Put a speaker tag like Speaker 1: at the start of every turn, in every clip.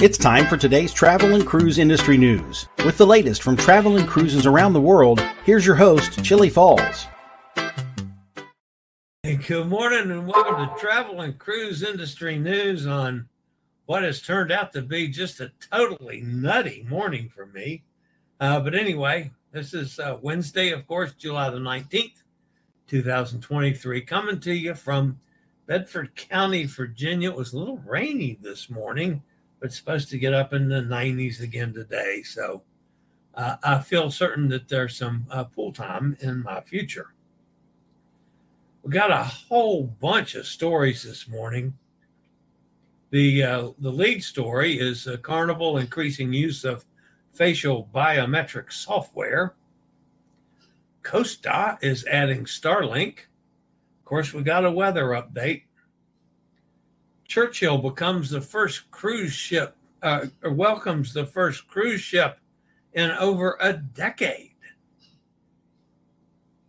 Speaker 1: It's time for today's travel and cruise industry news. With the latest from travel and cruises around the world, here's your host, Chillie Falls.
Speaker 2: Hey, good morning and welcome to Travel and Cruise Industry News on what has turned out to be just a totally nutty morning for me. Uh, but anyway, this is uh, Wednesday, of course, July the 19th, 2023, coming to you from Bedford County, Virginia. It was a little rainy this morning but it's supposed to get up in the 90s again today. So uh, I feel certain that there's some uh, pool time in my future. We got a whole bunch of stories this morning. The uh, the lead story is Carnival increasing use of facial biometric software. Costa is adding Starlink. Of course, we got a weather update. Churchill becomes the first cruise ship, uh, welcomes the first cruise ship in over a decade.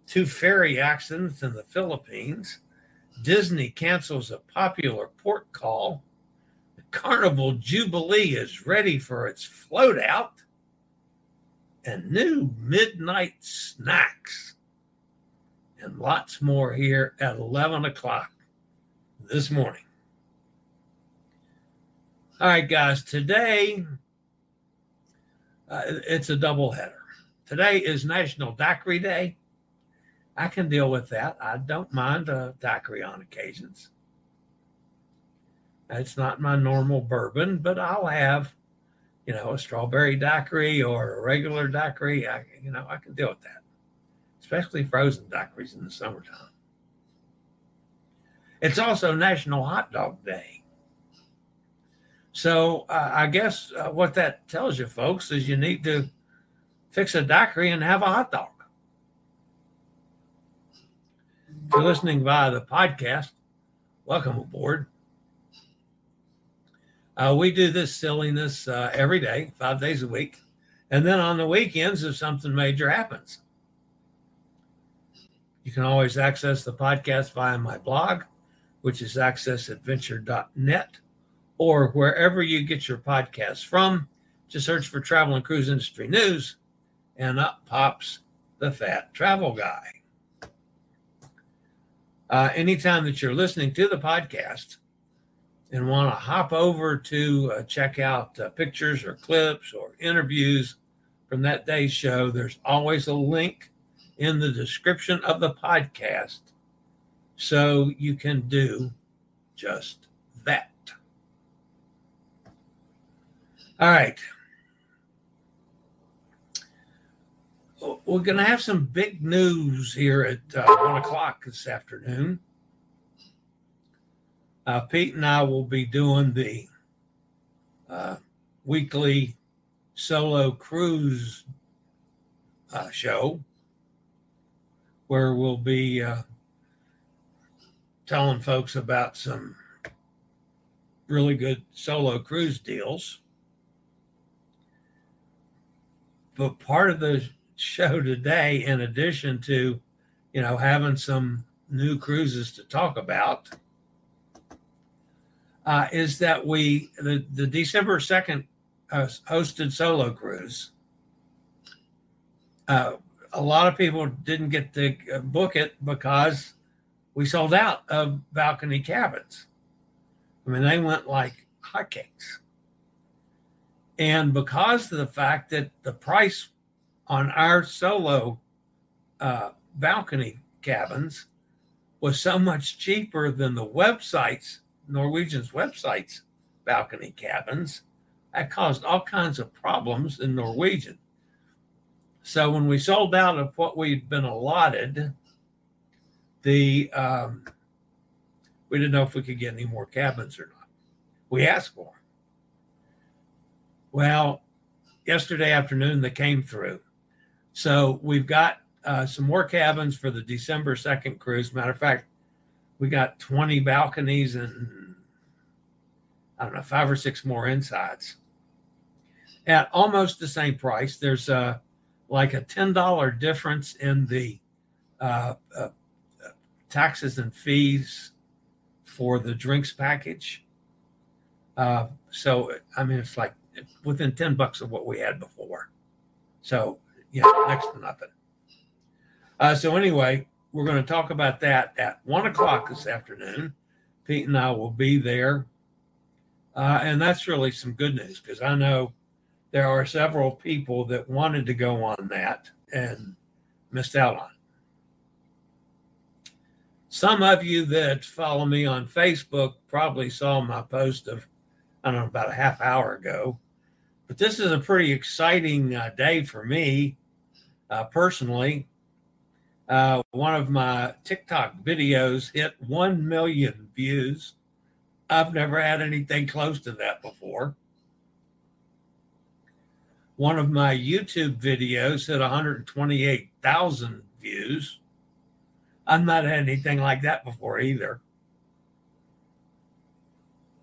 Speaker 2: Two ferry accidents in the Philippines. Disney cancels a popular port call. The Carnival Jubilee is ready for its float out. And new midnight snacks. And lots more here at 11 o'clock this morning. All right, guys, today uh, it's a double header. Today is National Daiquiri Day. I can deal with that. I don't mind a daiquiri on occasions. It's not my normal bourbon, but I'll have, you know, a strawberry daiquiri or a regular daiquiri. I, you know, I can deal with that, especially frozen daiquiris in the summertime. It's also National Hot Dog Day. So uh, I guess uh, what that tells you, folks, is you need to fix a daiquiri and have a hot dog. If you're listening via the podcast, welcome aboard. Uh, we do this silliness uh, every day, five days a week. And then on the weekends, if something major happens, you can always access the podcast via my blog, which is accessadventure.net or wherever you get your podcasts from. Just search for Travel and Cruise Industry News, and up pops the Fat Travel Guy. Uh, anytime that you're listening to the podcast and want to hop over to uh, check out uh, pictures or clips or interviews from that day's show, there's always a link in the description of the podcast so you can do just that. All right. We're going to have some big news here at uh, one o'clock this afternoon. Uh, Pete and I will be doing the uh, weekly solo cruise uh, show where we'll be uh, telling folks about some really good solo cruise deals. But part of the show today, in addition to, you know, having some new cruises to talk about, uh, is that we the, the December second uh, hosted solo cruise. Uh, a lot of people didn't get to uh, book it because we sold out of balcony cabins. I mean, they went like hotcakes. And because of the fact that the price on our solo uh, balcony cabins was so much cheaper than the websites, Norwegian's websites, balcony cabins, that caused all kinds of problems in Norwegian. So when we sold out of what we'd been allotted, the um, we didn't know if we could get any more cabins or not. We asked for them. Well, yesterday afternoon they came through. So we've got uh, some more cabins for the December 2nd cruise. Matter of fact, we got 20 balconies and I don't know, five or six more insides at almost the same price. There's a, uh, like a $10 difference in the uh, uh, taxes and fees for the drinks package. Uh, so, I mean, it's like within 10 bucks of what we had before. So, yeah, next to nothing. Uh, so, anyway, we're going to talk about that at one o'clock this afternoon. Pete and I will be there. Uh, and that's really some good news because I know there are several people that wanted to go on that and missed out on some of you that follow me on Facebook probably saw my post of, I don't know, about a half hour ago. But this is a pretty exciting uh, day for me uh, personally. Uh, one of my TikTok videos hit 1 million views. I've never had anything close to that before. One of my YouTube videos hit 128,000 views. I've not had anything like that before either.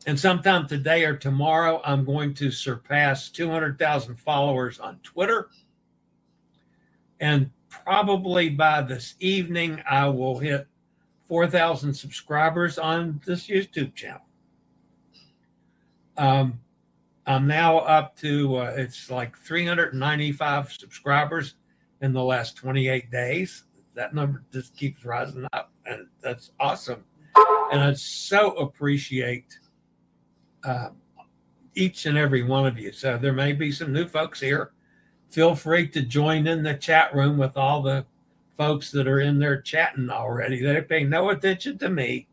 Speaker 2: And sometime today or tomorrow, I'm going to surpass 200,000 followers on Twitter. And probably by this evening, I will hit 4,000 subscribers on this YouTube channel. Um, I'm now up to, uh, it's like 395 subscribers in the last 28 days that number just keeps rising up, and that's awesome. And I so appreciate uh, each and every one of you. So there may be some new folks here. Feel free to join in the chat room with all the folks that are in there chatting already. They pay no attention to me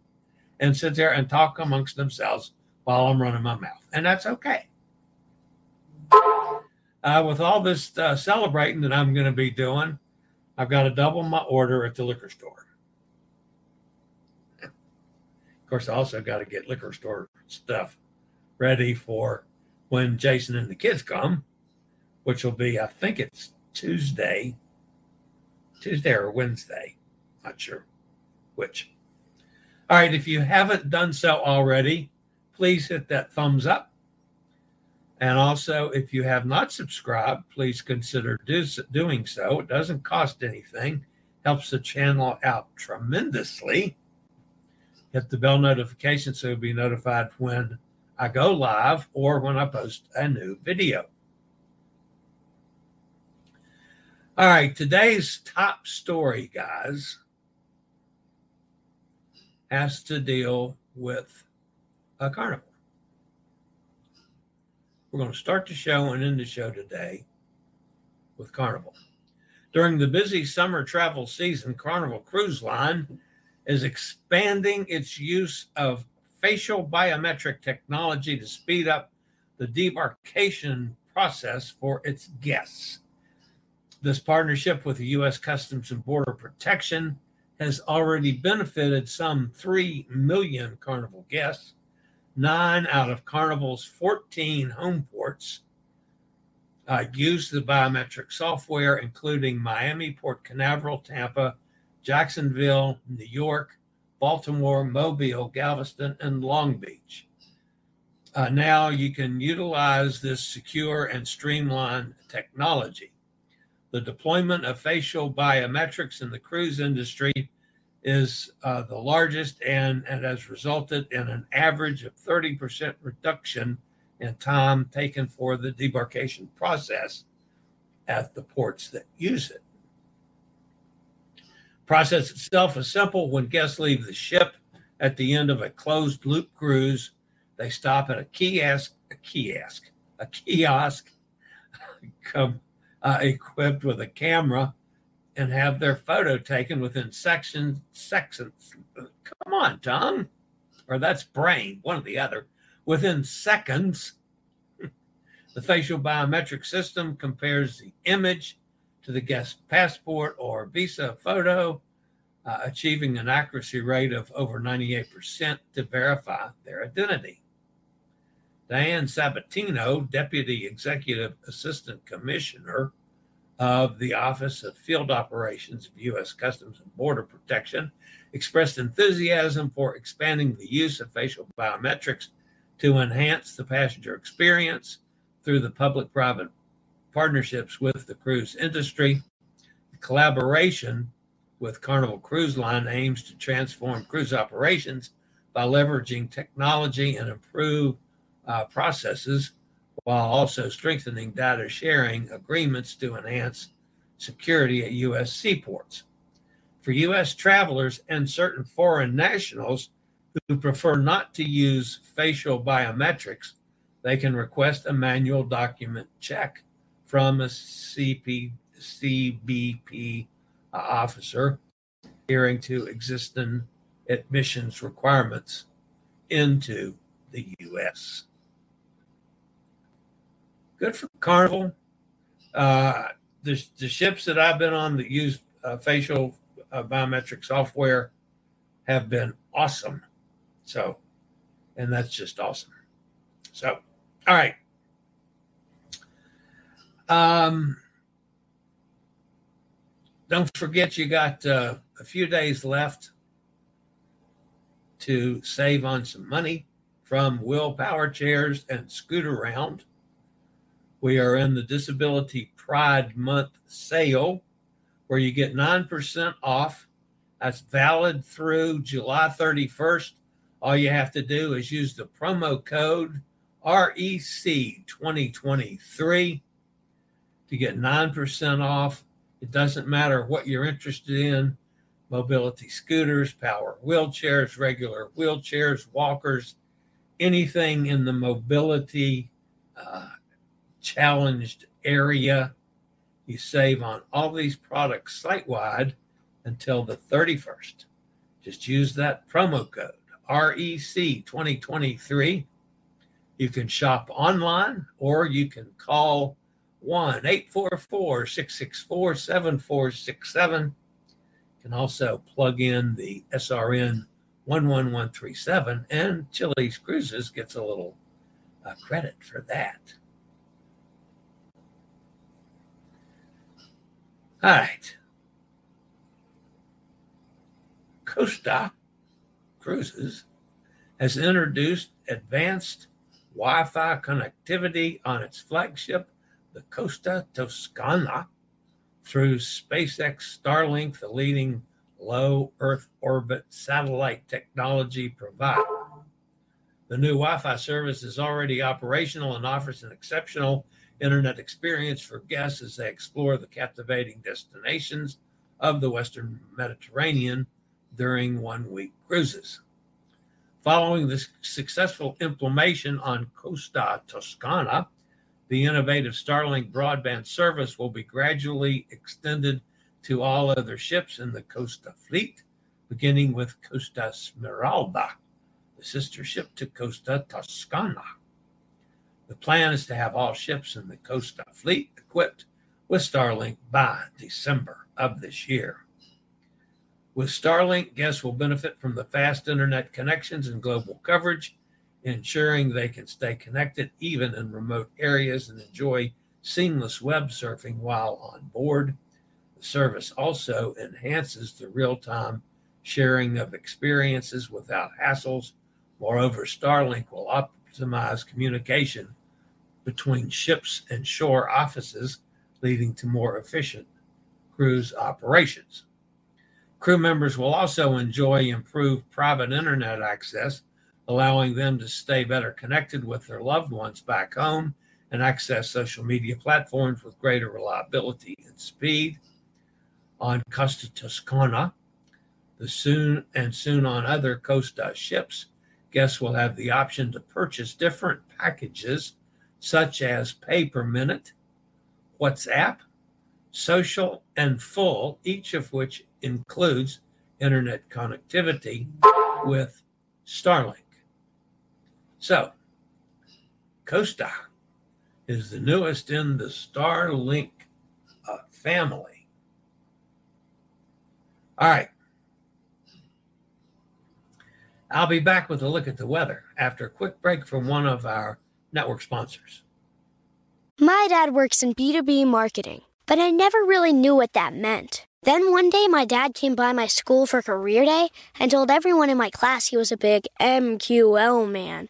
Speaker 2: and sit there and talk amongst themselves while I'm running my mouth, and that's okay. Uh, with all this uh, celebrating that I'm going to be doing, I've got to double my order at the liquor store. Of course, I also got to get liquor store stuff ready for when Jason and the kids come, which will be, I think it's Tuesday, Tuesday or Wednesday. Not sure which. All right, if you haven't done so already, please hit that thumbs up and also, if you have not subscribed, please consider do, doing so. It doesn't cost anything, helps the channel out tremendously. Hit the bell notification so you'll be notified when I go live or when I post a new video. All right, today's top story, guys, has to deal with a carnival. We're going to start the show and end the show today with Carnival. During the busy summer travel season, Carnival Cruise Line is expanding its use of facial biometric technology to speed up the debarkation process for its guests. This partnership with the U.S. Customs and Border Protection has already benefited some 3 million Carnival guests nine out of Carnival's 14 home ports uh, use the biometric software, including Miami, Port Canaveral, Tampa, Jacksonville, New York, Baltimore, Mobile, Galveston, and Long Beach. uh, now you can utilize this secure and streamlined technology. The deployment of facial biometrics in the cruise industry is uh, the largest and, and has resulted in an average of 30% reduction in time taken for the debarkation process at the ports that use it. Process itself is simple. When guests leave the ship at the end of a closed loop cruise, they stop at a kiosk, a kiosk, a kiosk, come uh, equipped with a camera, and have their photo taken within sections. Sections. Come on, Tom, or that's brain, one or the other. Within seconds, the facial biometric system compares the image to the guest passport or visa photo, uh, achieving an accuracy rate of over 98% to verify their identity. Diane Sabatino, Deputy Executive Assistant Commissioner of the Office of Field Operations of U.S. Customs and Border Protection, expressed enthusiasm for expanding the use of facial biometrics to enhance the passenger experience through the public private partnerships with the cruise industry. The collaboration with Carnival Cruise Line aims to transform cruise operations by leveraging technology and improve uh, processes while also strengthening data sharing agreements to enhance security at U.S. seaports. For U.S. travelers and certain foreign nationals who prefer not to use facial biometrics, they can request a manual document check from a CP, CBP uh, officer adhering to existing admissions requirements into the U.S. Good for Carnival. Uh, the, the ships that I've been on that use uh, facial uh, biometric software have been awesome. So, and that's just awesome. So, all right. Um, don't forget you got uh, a few days left to save on some money from Whill Power Chairs and Scootaround. We are in the Disability Pride Month sale where you get 9% off. That's valid through July 31st. All you have to do is use the promo code REC 2023 to get 9% off. It doesn't matter what you're interested in mobility scooters, power wheelchairs, regular wheelchairs, walkers, anything in the mobility uh, challenged area. You save on all these products site wide until the 31st. Just use that promo code REC 2023. You can shop online or you can call 1 844 664 7467. You can also plug in the SRN 11137, and Chillie's Cruises gets a little uh, credit for that. All right. Costa Cruises has introduced advanced Wi Fi connectivity on its flagship the Costa Toscana through SpaceX Starlink, the leading low Earth orbit satellite technology provider. The new Wi Fi service is already operational and offers an exceptional internet experience for guests as they explore the captivating destinations of the Western Mediterranean during one week cruises. Following the successful implementation on Costa Toscana, the innovative Starlink broadband service will be gradually extended to all other ships in the Costa fleet, beginning with Costa Smeralda, the sister ship to Costa Toscana. The plan is to have all ships in the Costa fleet equipped with Starlink by December of this year. With Starlink, guests will benefit from the fast internet connections and global coverage ensuring they can stay connected even in remote areas and enjoy seamless web surfing while on board. The service also enhances the real time sharing of experiences without hassles. Moreover, Starlink will optimize communication between ships and shore offices, leading to more efficient cruise operations. Crew members will also enjoy improved private internet access, allowing them to stay better connected with their loved ones back home and access social media platforms with greater reliability and speed. On Costa Toscana, the soon and soon on other Costa ships, guests will have the option to purchase different packages such as pay per minute, WhatsApp, social, and full, each of which includes internet connectivity with Starlink. So, Costa is the newest in the Starlink uh, family. All right. I'll be back with a look at the weather after a quick break from one of our network sponsors.
Speaker 3: My dad works in B2B marketing, but I never really knew what that meant. Then one day, my dad came by my school for career day and told everyone in my class he was a big MQL man.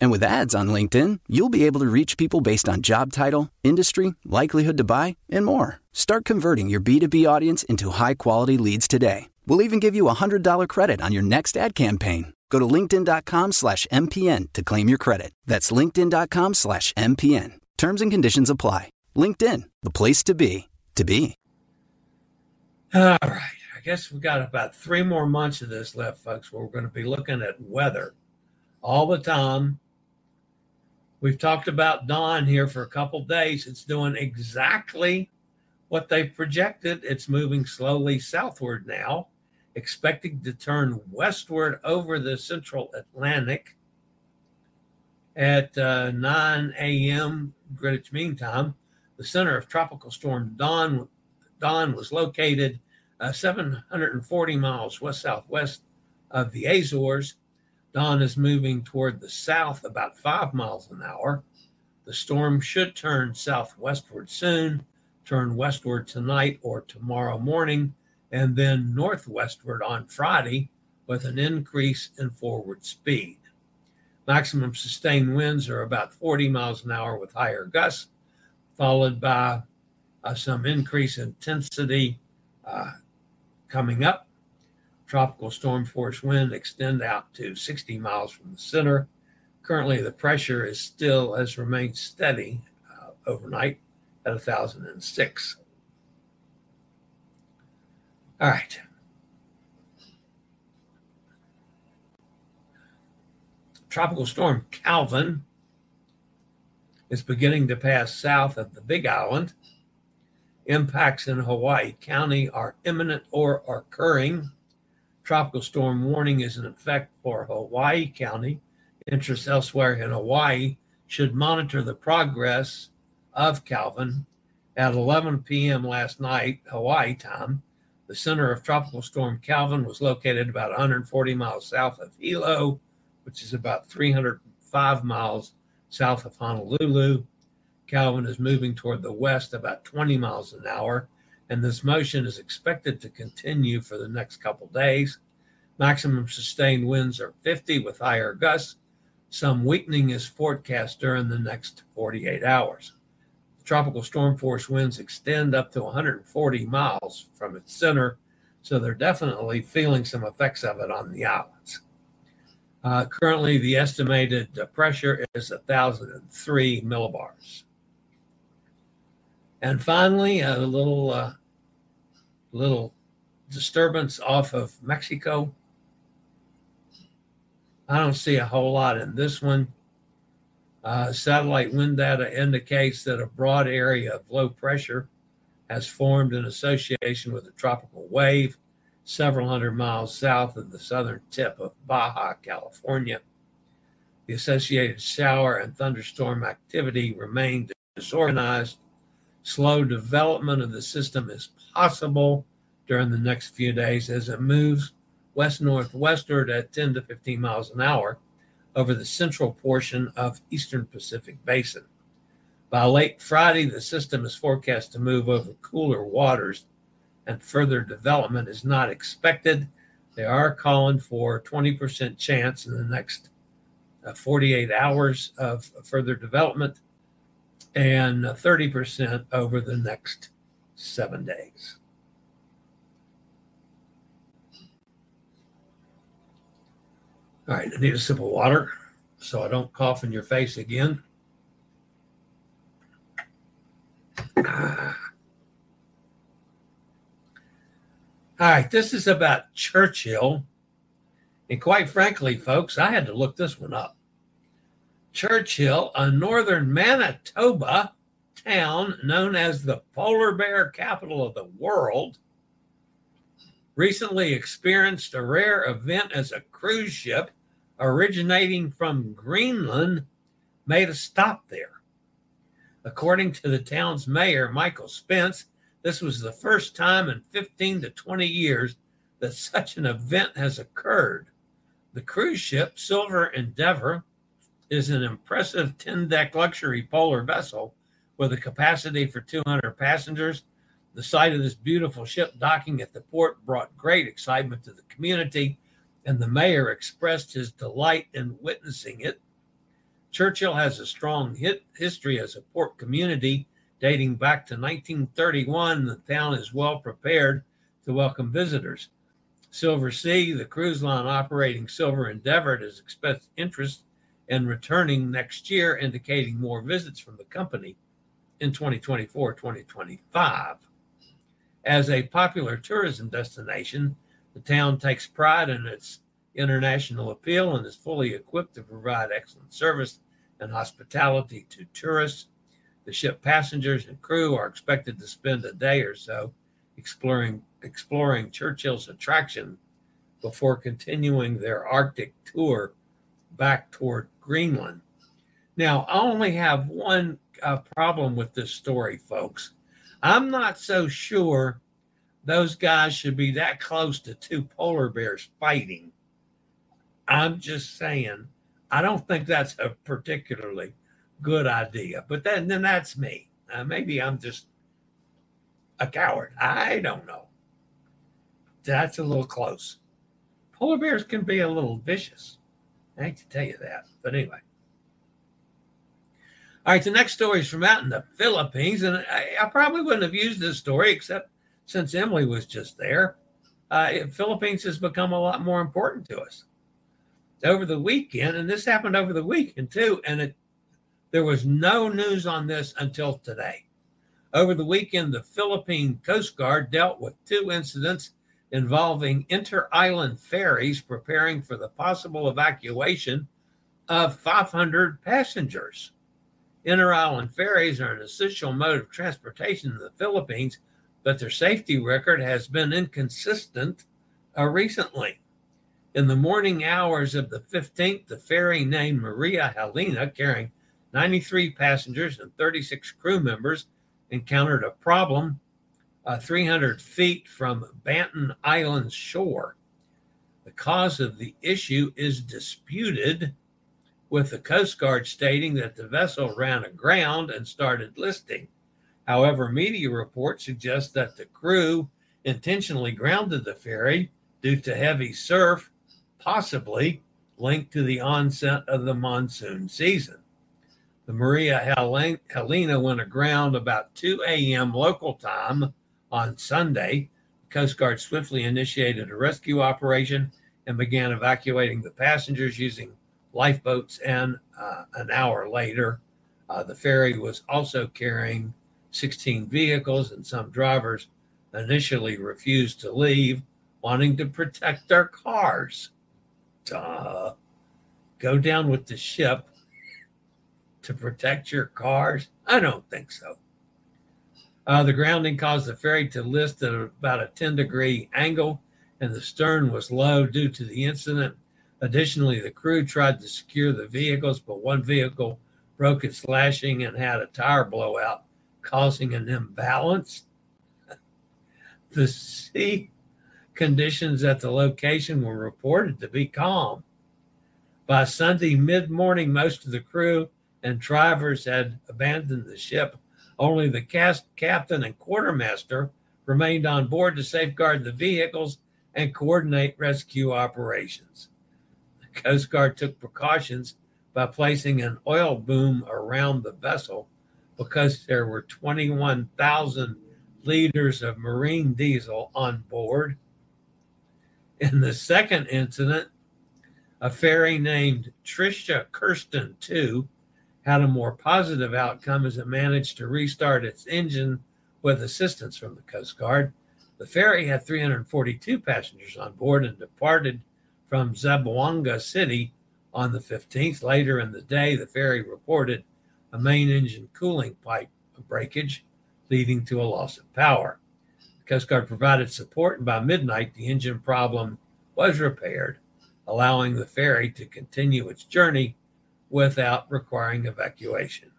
Speaker 4: And with ads on LinkedIn, you'll be able to reach people based on job title, industry, likelihood to buy, and more. Start converting your B2B audience into high quality leads today. We'll even give you a $100 credit on your next ad campaign. Go to linkedin.com slash MPN to claim your credit. That's linkedin.com slash MPN. Terms and conditions apply. LinkedIn, the place to be, to be.
Speaker 2: All right. I guess we got about three more months of this left, folks, where we're going to be looking at weather all the time. We've talked about Don here for a couple days. It's doing exactly what they projected. It's moving slowly southward now expecting to turn westward over the central Atlantic at uh, 9 a.m. Greenwich Mean Time. The center of Tropical Storm Don, Don was located uh, 740 miles west southwest of the Azores. Don is moving toward the south about five miles an hour. The storm should turn southwestward soon, turn westward tonight or tomorrow morning and then northwestward on Friday with an increase in forward speed. Maximum sustained winds are about 40 miles an hour with higher gusts, followed by uh, some increase in intensity uh, coming up. Tropical storm force wind extend out to 60 miles from the center. Currently, the pressure is still has remained steady uh, overnight at 1006. All right. Tropical storm Calvin is beginning to pass south of the Big Island. Impacts in Hawaii County are imminent or occurring. Tropical storm warning is in effect for Hawaii County. Interests elsewhere in Hawaii should monitor the progress of Calvin. At 11 p.m. last night, Hawaii time, the center of Tropical Storm Calvin was located about 140 miles south of Hilo, which is about 305 miles south of Honolulu. Calvin is moving toward the west about 20 miles an hour, and this motion is expected to continue for the next couple days. Maximum sustained winds are 50 with higher gusts. Some weakening is forecast during the next 48 hours tropical storm force winds extend up to 140 miles from its center. So they're definitely feeling some effects of it on the islands. Uh, currently, the estimated pressure is 1,003 millibars. And finally, a little uh, little disturbance off of Mexico. I don't see a whole lot in this one. Uh, satellite wind data indicates that a broad area of low pressure has formed in association with a tropical wave several hundred miles south of the southern tip of Baja California. The associated shower and thunderstorm activity remained disorganized. Slow development of the system is possible during the next few days as it moves west northwestward at 10 to 15 miles an hour over the central portion of eastern Pacific Basin. By late Friday, the system is forecast to move over cooler waters and further development is not expected. They are calling for 20% chance in the next uh, 48 hours of further development and 30% over the next seven days. All right, I need a sip of water so I don't cough in your face again. Ah. All right, this is about Churchill. And quite frankly, folks, I had to look this one up. Churchill, a northern Manitoba town known as the polar bear capital of the world, recently experienced a rare event as a cruise ship originating from Greenland made a stop there. According to the town's mayor, Michael Spence, this was the first time in 15 to 20 years that such an event has occurred. The cruise ship Silver Endeavor is an impressive 10 deck luxury polar vessel with a capacity for 200 passengers. The sight of this beautiful ship docking at the port brought great excitement to the community, and the mayor expressed his delight in witnessing it. Churchill has a strong history as a port community dating back to 1931. The town is well prepared to welcome visitors. Silversea, the cruise line operating Silver Endeavor, has expressed interest in returning next year, indicating more visits from the company in 2024 2025. As a popular tourism destination, the town takes pride in its international appeal and is fully equipped to provide excellent service and hospitality to tourists. The ship passengers and crew are expected to spend a day or so exploring exploring Churchill's attraction before continuing their Arctic tour back toward Greenland. Now, I only have one uh, problem with this story, folks. I'm not so sure those guys should be that close to two polar bears fighting. I'm just saying, I don't think that's a particularly good idea. But then, then that's me. Uh, maybe I'm just a coward. I don't know. That's a little close. Polar bears can be a little vicious. I hate to tell you that, but anyway. All right, the next story is from out in the Philippines, and I, I probably wouldn't have used this story except since Emily was just there. Uh, Philippines has become a lot more important to us over the weekend, and this happened over the weekend too, and it there was no news on this until today. Over the weekend, the Philippine Coast Guard dealt with two incidents involving inter island ferries preparing for the possible evacuation of 500 passengers. Inter island ferries are an essential mode of transportation in the Philippines, but their safety record has been inconsistent uh, recently. In the morning hours of the 15th, the ferry named Maria Helena, carrying 93 passengers and 36 crew members encountered a problem uh, 300 feet from Banten Island's shore. The cause of the issue is disputed, with the Coast Guard stating that the vessel ran aground and started listing. However, media reports suggest that the crew intentionally grounded the ferry due to heavy surf, possibly linked to the onset of the monsoon season. The Maria Helena went aground about 2 a.m. local time on Sunday. The Coast Guard swiftly initiated a rescue operation and began evacuating the passengers using lifeboats. And uh, an hour later, uh, the ferry was also carrying 16 vehicles, and some drivers initially refused to leave, wanting to protect their cars. Duh. Go down with the ship to protect your cars? I don't think so. Uh, the grounding caused the ferry to list at about a 10 degree angle, and the stern was low due to the incident. Additionally, the crew tried to secure the vehicles, but one vehicle broke its lashing and had a tire blowout, causing an imbalance. the sea conditions at the location were reported to be calm. By Sunday mid morning, most of the crew and drivers had abandoned the ship. Only the cast captain and quartermaster remained on board to safeguard the vehicles and coordinate rescue operations. The Coast Guard took precautions by placing an oil boom around the vessel because there were 21,000 liters of marine diesel on board. In the second incident, a ferry named Trisha Kerstin 2 had a more positive outcome as it managed to restart its engine with assistance from the Coast Guard. The ferry had 342 passengers on board and departed from Zamboanga City on the 15th. Later in the day, the ferry reported a main engine cooling pipe breakage, leading to a loss of power. The Coast Guard provided support, and by midnight, the engine problem was repaired, allowing the ferry to continue its journey without requiring evacuation.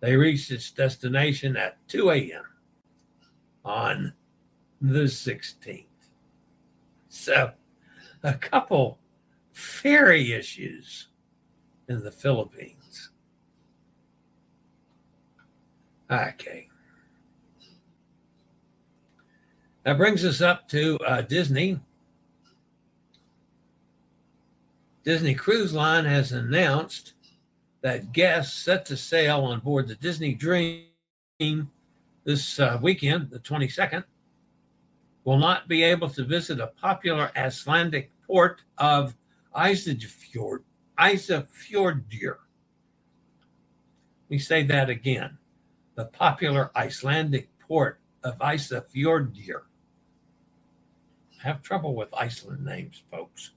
Speaker 2: They reached its destination at 2 a.m. on the 16th. So, a couple ferry issues in the Philippines. Okay. That brings us up to uh, Disney. Disney Cruise Line has announced that guests set to sail on board the Disney Dream this uh, weekend, the 22nd, will not be able to visit a popular Icelandic port of Isafjord, Isafjordur. Me say that again. The popular Icelandic port of Isafjordur. I have trouble with Iceland names, folks.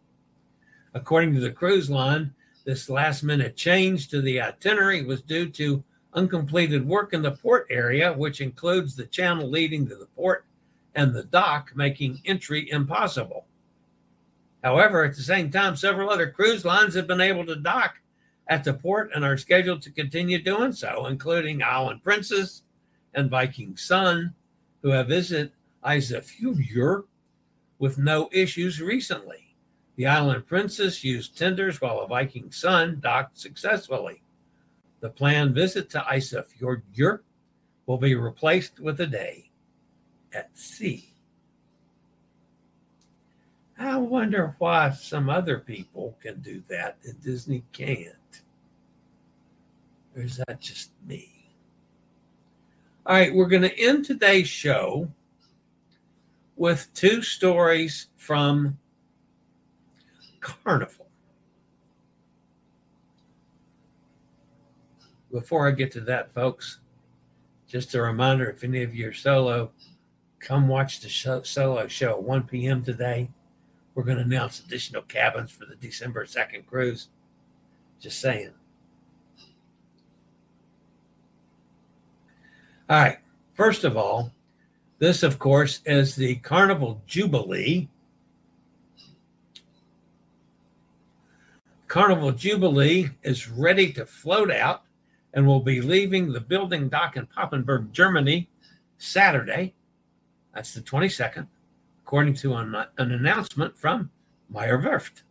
Speaker 2: According to the cruise line, this last minute change to the itinerary was due to uncompleted work in the port area, which includes the channel leading to the port and the dock, making entry impossible. However, at the same time, several other cruise lines have been able to dock at the port and are scheduled to continue doing so, including Island Princess and Viking Sun, who have visited Isafjordur with no issues recently. The Island Princess used tenders while a Viking Sun docked successfully. The planned visit to Isafjordur will be replaced with a day at sea. I wonder why some other people can do that and Disney can't. Or is that just me? All right, we're going to end today's show with two stories from Carnival. Before I get to that, folks, just a reminder if any of you are solo, come watch the show, solo show at 1 p.m. today. We're going to announce additional cabins for the December 2nd cruise. Just saying. All right. First of all, this, of course, is the Carnival Jubilee Carnival Jubilee is ready to float out and will be leaving the building dock in Papenburg, Germany, Saturday. That's the 22nd, according to an, an announcement from Meyer Werft.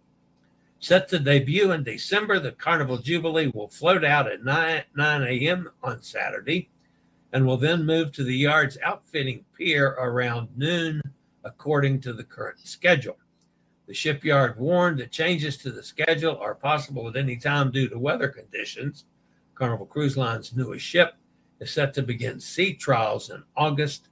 Speaker 2: Set to debut in December, the Carnival Jubilee will float out at 9, 9 a.m. on Saturday and will then move to the yard's outfitting pier around noon, according to the current schedule. The shipyard warned that changes to the schedule are possible at any time due to weather conditions. Carnival Cruise Line's newest ship is set to begin sea trials in August.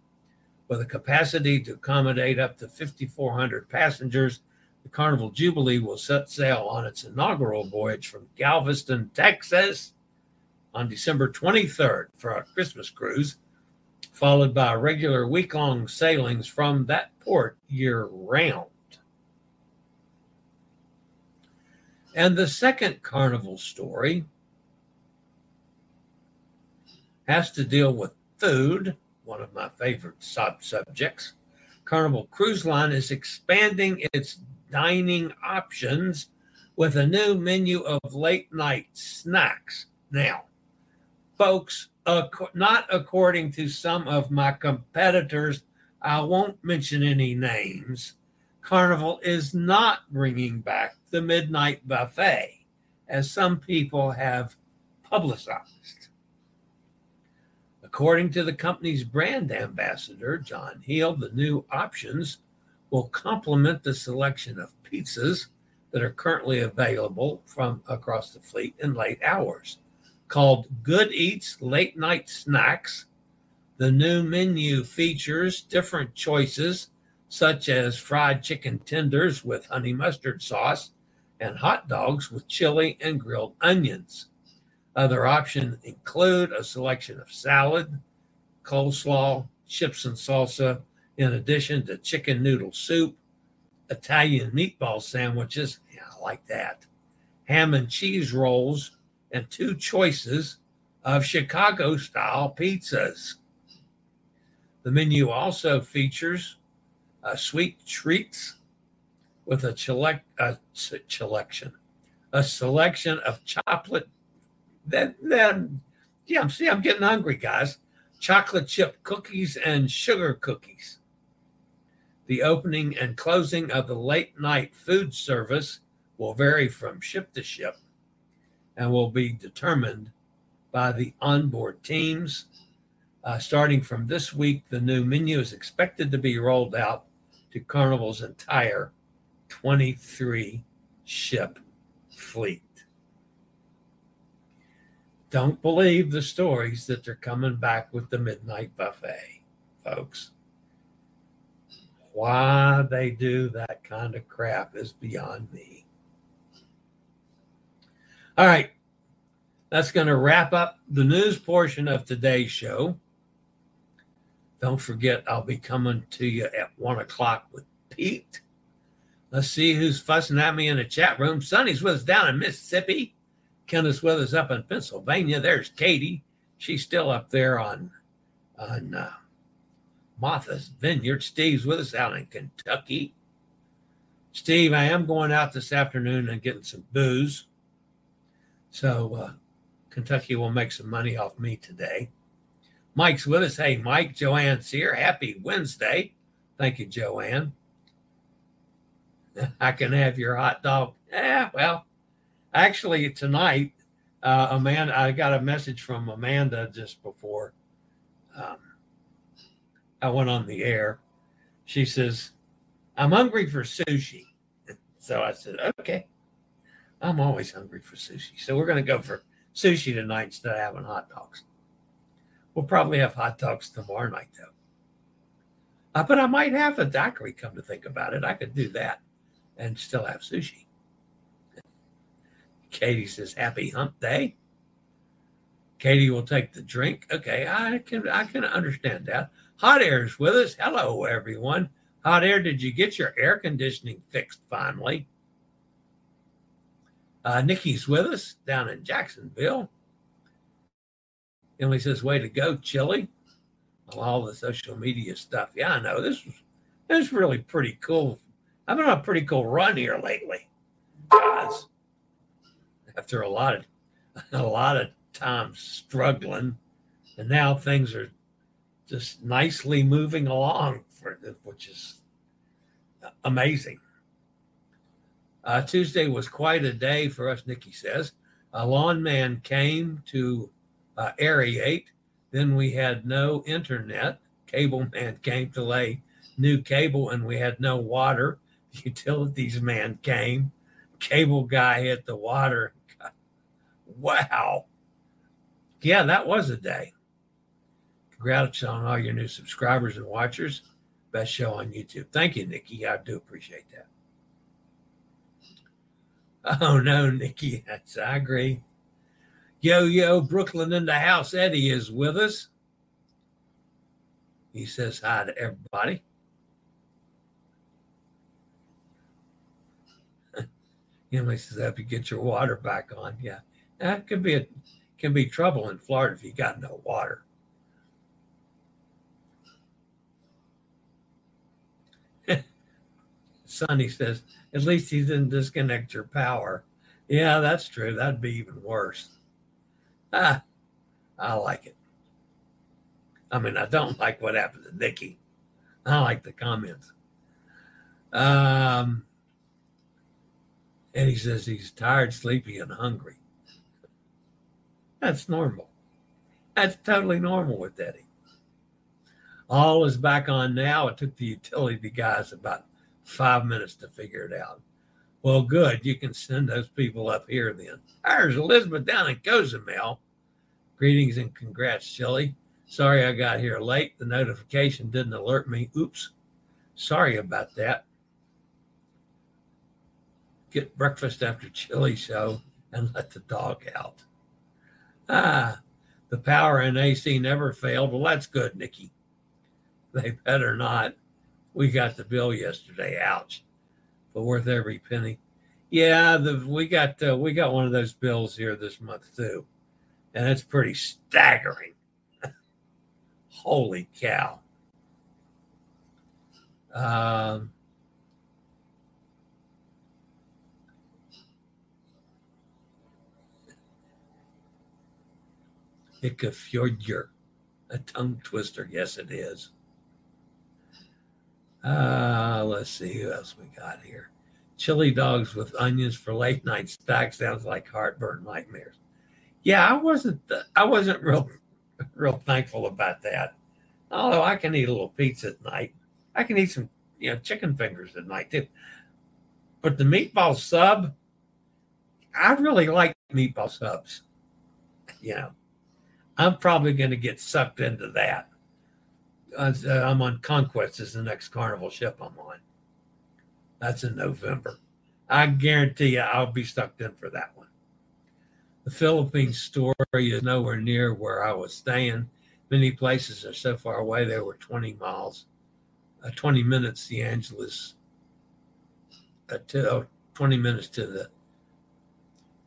Speaker 2: With a capacity to accommodate up to 5,400 passengers, the Carnival Jubilee will set sail on its inaugural voyage from Galveston, Texas on December 23rd for a Christmas cruise, followed by regular week long sailings from that port year round. And the second carnival story has to deal with food, one of my favorite sub subjects. Carnival Cruise Line is expanding its dining options with a new menu of late night snacks Now, folks, not according to some of my competitors, I won't mention any names. Carnival is not bringing back the midnight buffet, as some people have publicized. According to the company's brand ambassador, John Heald, the new options will complement the selection of pizzas that are currently available from across the fleet in late hours. Called Good Eats Late Night Snacks, the new menu features different choices such as fried chicken tenders with honey mustard sauce and hot dogs with chili and grilled onions. Other options include a selection of salad, coleslaw, chips and salsa, in addition to chicken noodle soup, Italian meatball sandwiches, yeah, I like that, ham and cheese rolls, and two choices of Chicago style pizzas. The menu also features uh, sweet treats with a, select, a selection, a selection of chocolate then then yeah, see, I'm getting hungry, guys. Chocolate chip cookies and sugar cookies. The opening and closing of the late night food service will vary from ship to ship and will be determined by the onboard teams. Uh, starting from this week, the new menu is expected to be rolled out to Carnival's entire 23 ship fleet. Don't believe the stories that they're coming back with the midnight buffet, folks. Why they do that kind of crap is beyond me. All right, that's going to wrap up the news portion of today's show. Don't forget, I'll be coming to you at one o'clock with Pete. Let's see who's fussing at me in the chat room. Sonny's with us down in Mississippi. Kenneth's with us up in Pennsylvania. There's Katie. She's still up there on on uh, Martha's Vineyard. Steve's with us out in Kentucky. Steve, I am going out this afternoon and getting some booze. So uh, Kentucky will make some money off me today. Mike's with us. Hey, Mike, Joanne's here. Happy Wednesday. Thank you, Joanne. I can have your hot dog. Yeah, well, actually tonight, uh, Amanda, I got a message from Amanda just before um, I went on the air. She says, I'm hungry for sushi. So I said, okay. I'm always hungry for sushi. So we're going to go for sushi tonight instead of having hot dogs. We'll probably have hot dogs tomorrow night, though. Uh, but I might have a daiquiri, come to think about it. I could do that and still have sushi. Katie says, "Happy Hump Day." Katie will take the drink. Okay, I can I can understand that. Hot Air is with us. Hello, everyone. Hot Air, did you get your air conditioning fixed finally? Uh, Nikki's with us down in Jacksonville. Emily says, "Way to go, Chillie!" All the social media stuff. Yeah, I know this was this is really pretty cool. I've been on a pretty cool run here lately, guys after a lot of a lot of times struggling, and now things are just nicely moving along, for which is amazing. Uh, Tuesday was quite a day for us, Nikki says. A lawn man came to aerate. Then we had no internet. Cable man came to lay new cable, and we had no water. Utilities man came. Cable guy hit the water Wow. Yeah, that was a day. Congrats on all your new subscribers and watchers. Best show on YouTube. Thank you, Nikki. I do appreciate that. Oh no, Nikki. That's, I agree. Yo, yo, Brooklyn in the house. Eddie is with us. He says hi to everybody. Emily says, "Have you get your water back on." Yeah, that could be a can be trouble in Florida if you got no water. Sonny says, at least he didn't disconnect your power. Yeah, that's true. That'd be even worse. Ah, I like it. I mean, I don't like what happened to Nikki. I like the comments. Um, and he says he's tired, sleepy, and hungry. That's normal. That's totally normal with Eddie. All is back on now. It took the utility guys about five minutes to figure it out. Well, good. You can send those people up here then. There's Elizabeth down in Cozumel. Greetings and congrats, Chillie. Sorry I got here late. The notification didn't alert me. Oops. Sorry about that. Get breakfast after Chillie show and let the dog out. Ah, the power and AC never failed. Well, that's good, Nikki. They better not. We got the bill yesterday. Ouch but worth every penny. Yeah, the, we got uh, we got one of those bills here this month too, and it's pretty staggering. Holy cow! Um, Ikafjordjur, a tongue twister. Yes, it is. Uh, let's see who else we got here. Chili dogs with onions for late night snack sounds like heartburn nightmares. Yeah, I wasn't. I wasn't real, real thankful about that. Although I can eat a little pizza at night, I can eat some, you know, chicken fingers at night too. But the meatball sub, I really like meatball subs. You know, I'm probably going to get sucked into that uh, I'm on Conquest is the next Carnival ship I'm on. That's in November. I guarantee you I'll be stuck in for that one. The Philippines story is nowhere near where I was staying. Many places are so far away, they were 20 miles, uh, 20 minutes, the Angeles, uh, to, uh, 20 minutes to the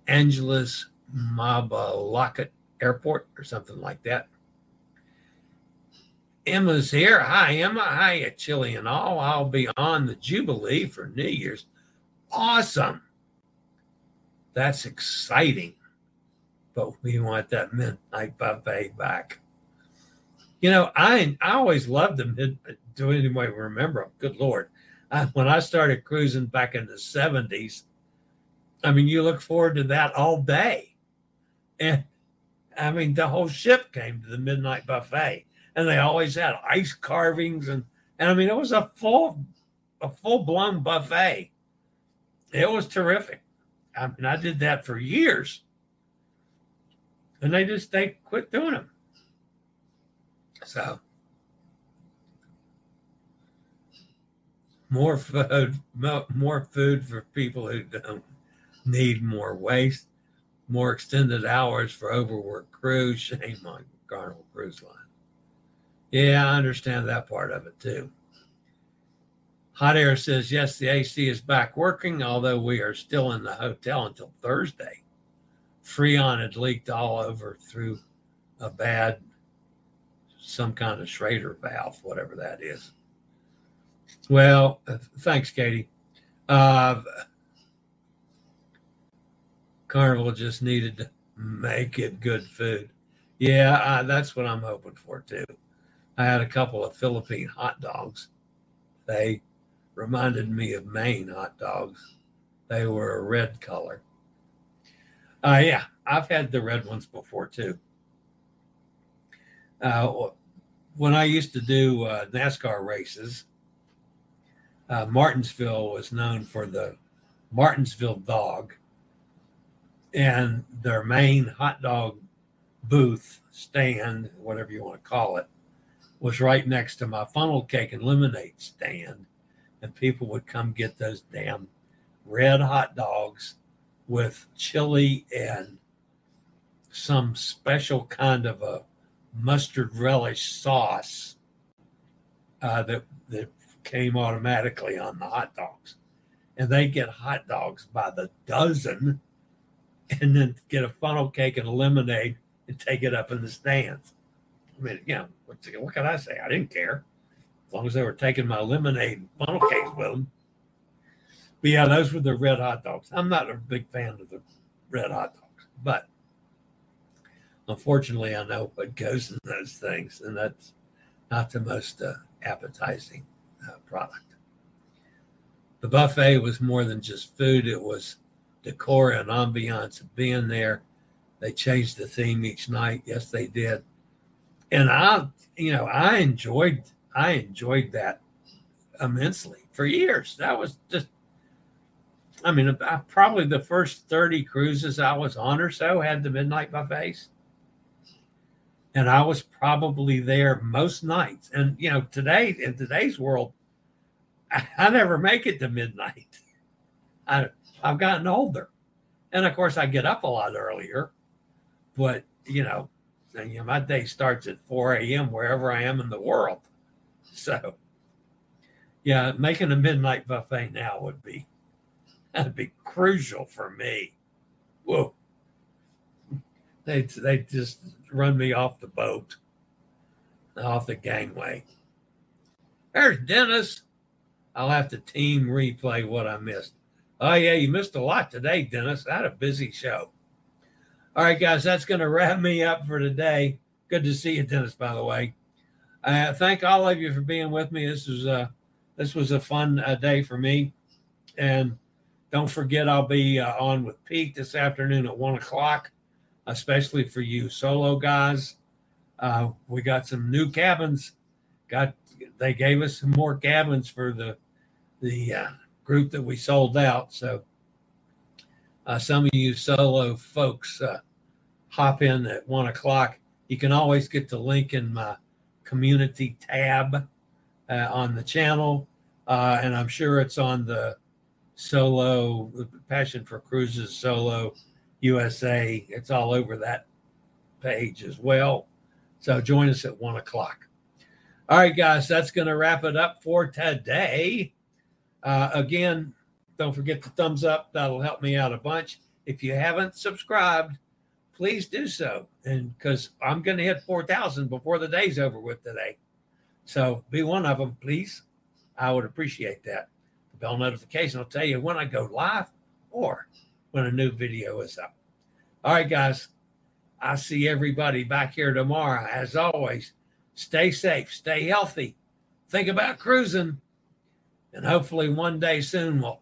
Speaker 2: Angeles Mabalacat Airport or something like that. Emma's here. Hi, Emma. Hi, Chillie and all. I'll be on the Jubilee for New Year's. Awesome. That's exciting. But we want that midnight buffet back. You know, I I always loved the mid. Do anybody remember them? Good Lord. I, when I started cruising back in the 70s, I mean, you look forward to that all day. And I mean, the whole ship came to the midnight buffet and they always had ice carvings and and I mean it was a full a full blown buffet. It was terrific. I mean I did that for years, and they just they quit doing them. So more food, more food for people who don't need more waste, more extended hours for overworked crews. Shame on Carnival Cruise Line. Yeah, I understand that part of it too. Hot Air says, yes, the AC is back working, although we are still in the hotel until Thursday. Freon had leaked all over through a bad, some kind of Schrader valve, whatever that is. Well, thanks, Katie. Uh, Carnival just needed to make it good food. Yeah, uh, that's what I'm hoping for too. I had a couple of Philippine hot dogs. They reminded me of Maine hot dogs. They were a red color. Uh, yeah, I've had the red ones before too. Uh, when I used to do uh, NASCAR races, uh, Martinsville was known for the Martinsville dog, and their main hot dog booth stand, whatever you want to call it, was right next to my funnel cake and lemonade stand. And people would come get those damn red hot dogs with chili and some special kind of a mustard relish sauce uh, that, that came automatically on the hot dogs. And they get hot dogs by the dozen and then get a funnel cake and a lemonade and take it up in the stands. I mean, you know, what, can I say? I didn't care as long as they were taking my lemonade and funnel cakes with them. But yeah, those were the red hot dogs. I'm not a big fan of the red hot dogs, but unfortunately, I know what goes in those things, and that's not the most uh, appetizing uh, product. The buffet was more than just food; it was decor and ambiance of being there. They changed the theme each night. Yes, they did, and I, you know, I enjoyed I enjoyed that immensely for years. That was just I mean, probably the first 30 cruises I was on or so had the midnight buffets. And I was probably there most nights. And, you know, today, in today's world, I, I never make it to midnight. I, I've gotten older. And of course, I get up a lot earlier. But, you know, you know my day starts at 4 a.m. wherever I am in the world. So, yeah, making a midnight buffet now would be That'd be crucial for me. Whoa. They they just run me off the boat, off the gangway. There's Dennis. I'll have to team replay what I missed. Oh yeah, you missed a lot today, Dennis. I had a busy show. All right, guys, that's going to wrap me up for today. Good to see you, Dennis. By the way, uh, thank all of you for being with me. This was a this was a fun uh, day for me, and don't forget, I'll be uh, on with Pete this afternoon at one o'clock, especially for you solo guys. Uh, we got some new cabins. Got they gave us some more cabins for the the uh, group that we sold out. So uh, some of you solo folks uh, hop in at one o'clock. You can always get the link in my community tab uh, on the channel, and I'm sure it's on the solo passion for cruises solo usa it's all over that page as well. So join us at one o'clock. All right guys that's going to wrap it up for today. Uh, again don't forget the thumbs up that'll help me out a bunch if you haven't subscribed please do so and because i'm going to hit 4000 before the day's over with today so be one of them please i would appreciate that The bell notification will tell you when I go live or when a new video is up. All right, guys. I see everybody back here tomorrow. As always, stay safe, stay healthy, think about cruising, and hopefully one day soon we'll